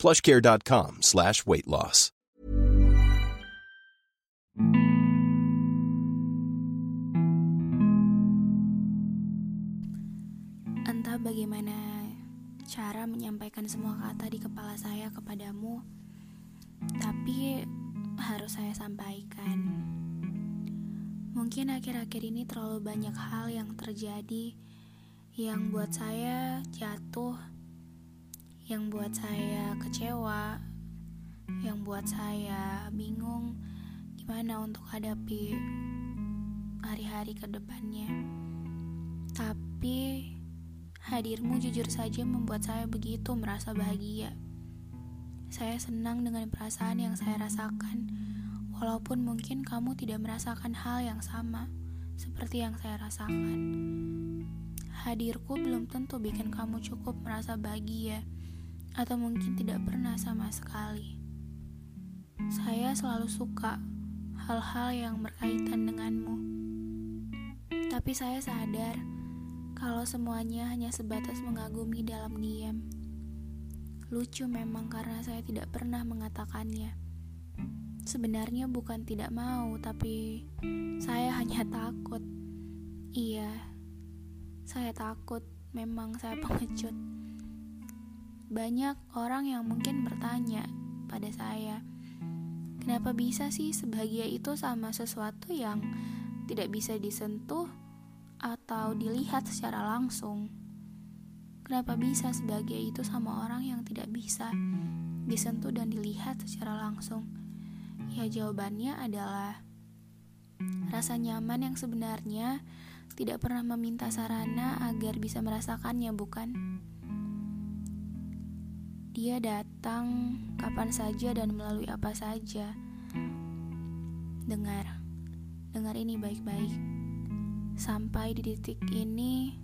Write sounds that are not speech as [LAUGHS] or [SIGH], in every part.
plushcare.com slash weight loss. Entah bagaimana cara menyampaikan semua kata di kepala saya kepadamu, tapi harus saya sampaikan. Mungkin akhir-akhir ini terlalu banyak hal yang terjadi yang buat saya jatuh, yang buat saya kecewa, yang buat saya bingung gimana untuk hadapi hari-hari ke depannya. Tapi hadirmu jujur saja membuat saya begitu merasa bahagia. Saya senang dengan perasaan yang saya rasakan, walaupun mungkin kamu tidak merasakan hal yang sama seperti yang saya rasakan. Hadirku belum tentu bikin kamu cukup merasa bahagia, atau mungkin tidak pernah sama sekali. Saya selalu suka hal-hal yang berkaitan denganmu, tapi saya sadar kalau semuanya hanya sebatas mengagumi dalam diam. Lucu memang karena saya tidak pernah mengatakannya. Sebenarnya bukan tidak mau, tapi saya [LAUGHS] hanya takut. Iya, saya takut. Memang saya pengecut. Banyak orang yang mungkin bertanya pada saya, kenapa bisa sih sebahagia itu sama sesuatu yang tidak bisa disentuh atau dilihat secara langsung? Kenapa bisa sebagai itu sama orang yang tidak bisa disentuh dan dilihat secara langsung? Ya jawabannya adalah rasa nyaman yang sebenarnya tidak pernah meminta sarana agar bisa merasakannya, bukan? Dia datang kapan saja dan melalui apa saja. Dengar, dengar ini baik-baik. Sampai di titik ini,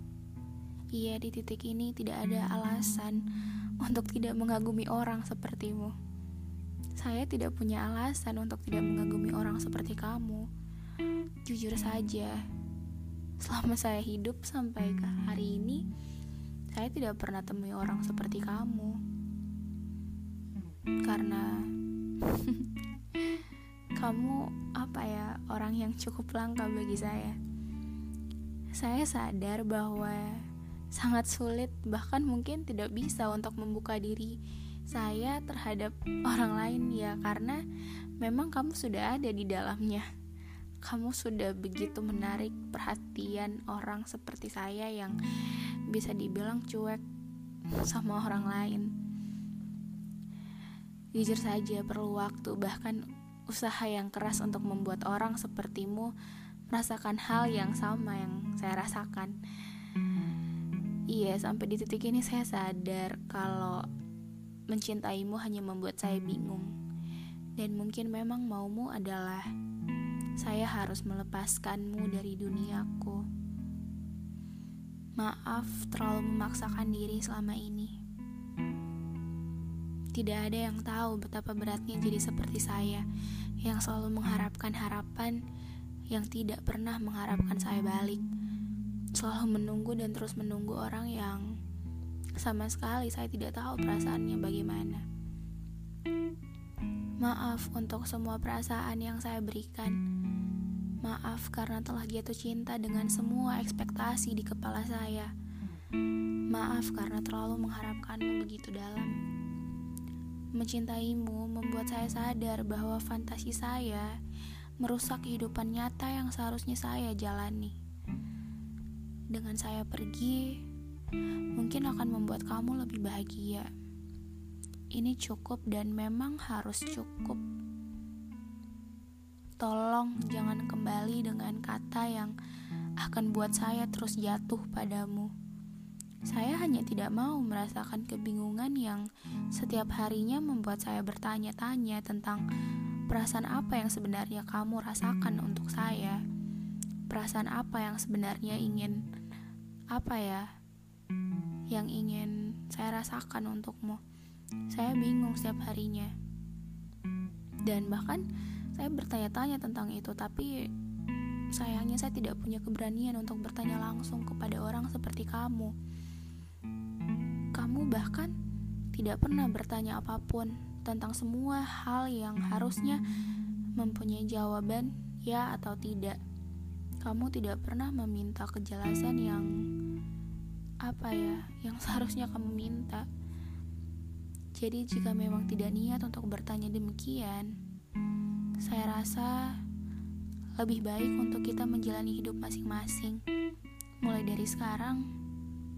Iya, di titik ini tidak ada alasan untuk tidak mengagumi orang sepertimu. Saya tidak punya alasan untuk tidak mengagumi orang seperti kamu. Jujur saja, selama saya hidup sampai ke hari ini, saya tidak pernah temui orang seperti kamu. Karena [LAUGHS] kamu apa ya, orang yang cukup langka bagi saya. Saya sadar bahwa sangat sulit, bahkan mungkin tidak bisa untuk membuka diri saya terhadap orang lain ya karena memang kamu sudah ada di dalamnya. Kamu sudah begitu menarik perhatian orang seperti saya yang bisa dibilang cuek sama orang lain. Jujur saja perlu waktu bahkan usaha yang keras untuk membuat orang sepertimu merasakan hal yang sama yang saya rasakan. Iya, sampai di titik ini saya sadar kalau mencintaimu hanya membuat saya bingung. Dan mungkin memang maumu adalah saya harus melepaskanmu dari duniaku. Maaf terlalu memaksakan diri selama ini. Tidak ada yang tahu betapa beratnya jadi seperti saya yang selalu mengharapkan harapan yang tidak pernah mengharapkan saya balik selalu menunggu dan terus menunggu orang yang sama sekali saya tidak tahu perasaannya bagaimana. Maaf untuk semua perasaan yang saya berikan. Maaf karena telah jatuh cinta dengan semua ekspektasi di kepala saya. Maaf karena terlalu mengharapkanmu begitu dalam. Mencintaimu membuat saya sadar bahwa fantasi saya merusak kehidupan nyata yang seharusnya saya jalani dengan saya pergi, mungkin akan membuat kamu lebih bahagia. Ini cukup dan memang harus cukup. Tolong jangan kembali dengan kata yang akan buat saya terus jatuh padamu. Saya hanya tidak mau merasakan kebingungan yang setiap harinya membuat saya bertanya-tanya tentang perasaan apa yang sebenarnya kamu rasakan untuk saya. Perasaan apa yang sebenarnya ingin apa ya? Yang ingin saya rasakan untukmu. Saya bingung setiap harinya. Dan bahkan saya bertanya-tanya tentang itu, tapi sayangnya saya tidak punya keberanian untuk bertanya langsung kepada orang seperti kamu kamu bahkan tidak pernah bertanya apa pun tentang semua hal yang harusnya mempunyai jawaban ya atau tidak. Kamu tidak pernah meminta kejelasan yang apa ya, yang [LAUGHS] seharusnya kamu minta. Jadi jika memang tidak niat untuk bertanya demikian, saya rasa lebih baik untuk kita menjalani hidup masing-masing. Mulai dari sekarang,